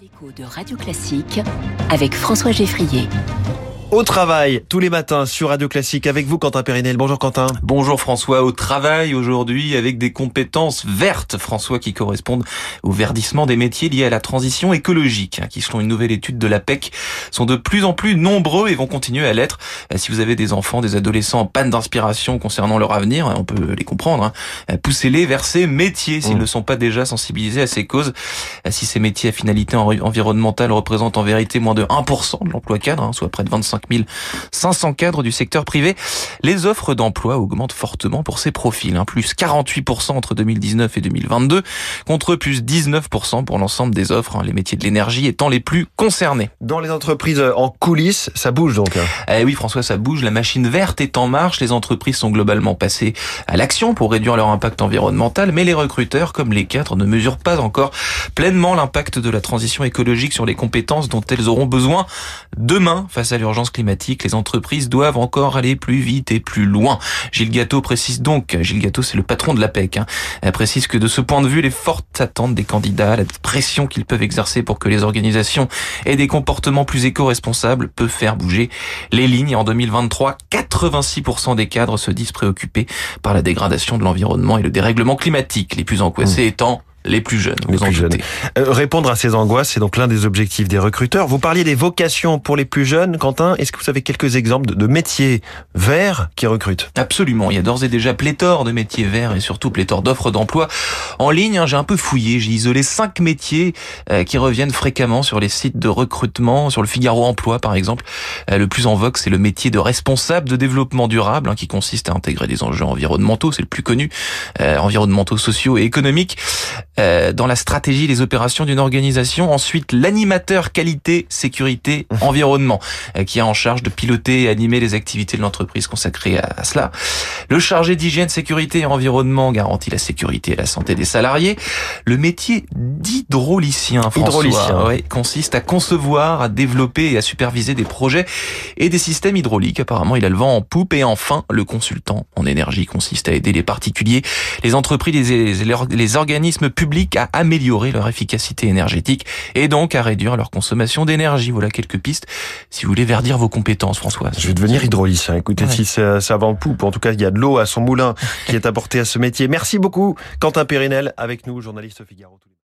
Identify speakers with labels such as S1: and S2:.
S1: L'écho de Radio Classique avec François Geffrier.
S2: Au travail, tous les matins sur Radio Classique avec vous Quentin Périnel. Bonjour Quentin.
S3: Bonjour François, au travail aujourd'hui avec des compétences vertes, François, qui correspondent au verdissement des métiers liés à la transition écologique, hein, qui selon une nouvelle étude de l'APEC sont de plus en plus nombreux et vont continuer à l'être. Euh, si vous avez des enfants, des adolescents en panne d'inspiration concernant leur avenir, on peut les comprendre, hein, euh, poussez-les vers ces métiers s'ils mmh. ne sont pas déjà sensibilisés à ces causes. Euh, si ces métiers à finalité environnementale représentent en vérité moins de 1% de l'emploi cadre, hein, soit près de 25 500 cadres du secteur privé. Les offres d'emploi augmentent fortement pour ces profils, hein, plus 48% entre 2019 et 2022, contre plus 19% pour l'ensemble des offres, hein, les métiers de l'énergie étant les plus concernés.
S2: Dans les entreprises euh, en coulisses, ça bouge donc hein.
S3: eh Oui François, ça bouge, la machine verte est en marche, les entreprises sont globalement passées à l'action pour réduire leur impact environnemental, mais les recruteurs, comme les cadres, ne mesurent pas encore pleinement l'impact de la transition écologique sur les compétences dont elles auront besoin demain face à l'urgence climatique, les entreprises doivent encore aller plus vite et plus loin. Gilles Gâteau précise donc, Gilles Gâteau c'est le patron de l'APEC, hein, elle précise que de ce point de vue, les fortes attentes des candidats, la pression qu'ils peuvent exercer pour que les organisations aient des comportements plus éco-responsables peut faire bouger les lignes. En 2023, 86% des cadres se disent préoccupés par la dégradation de l'environnement et le dérèglement climatique, les plus angoissés mmh. étant les plus jeunes.
S2: Les plus jeunes. Euh, répondre à ces angoisses, c'est donc l'un des objectifs des recruteurs. Vous parliez des vocations pour les plus jeunes, Quentin. Est-ce que vous avez quelques exemples de, métiers verts qui recrutent?
S3: Absolument. Il y a d'ores et déjà pléthore de métiers verts et surtout pléthore d'offres d'emploi en ligne. Hein, j'ai un peu fouillé. J'ai isolé cinq métiers euh, qui reviennent fréquemment sur les sites de recrutement, sur le Figaro Emploi par exemple. Euh, le plus en vogue, c'est le métier de responsable de développement durable, hein, qui consiste à intégrer des enjeux environnementaux. C'est le plus connu, environnementaux, sociaux et économiques. Euh, dans la stratégie des opérations d'une organisation. Ensuite, l'animateur qualité, sécurité, mmh. environnement, euh, qui est en charge de piloter et animer les activités de l'entreprise consacrées à, cela. Le chargé d'hygiène, sécurité et environnement garantit la sécurité et la santé des salariés. Le métier d'hydraulicien, François, consiste à concevoir, à développer et à superviser des projets et des systèmes hydrauliques. Apparemment, il a le vent en poupe. Et enfin, le consultant en énergie consiste à aider les particuliers, les entreprises les, les organismes publics à améliorer leur efficacité énergétique et donc à réduire leur consommation d'énergie. Voilà quelques pistes si vous voulez verdir vos compétences, François.
S2: Je vais devenir hydraulicien. Écoutez, si ça, ça va en poupe, en tout cas, il y a de l'eau à son moulin qui est apportée à ce métier. Merci beaucoup, Quentin Périnel, avec nous, journaliste Figaro.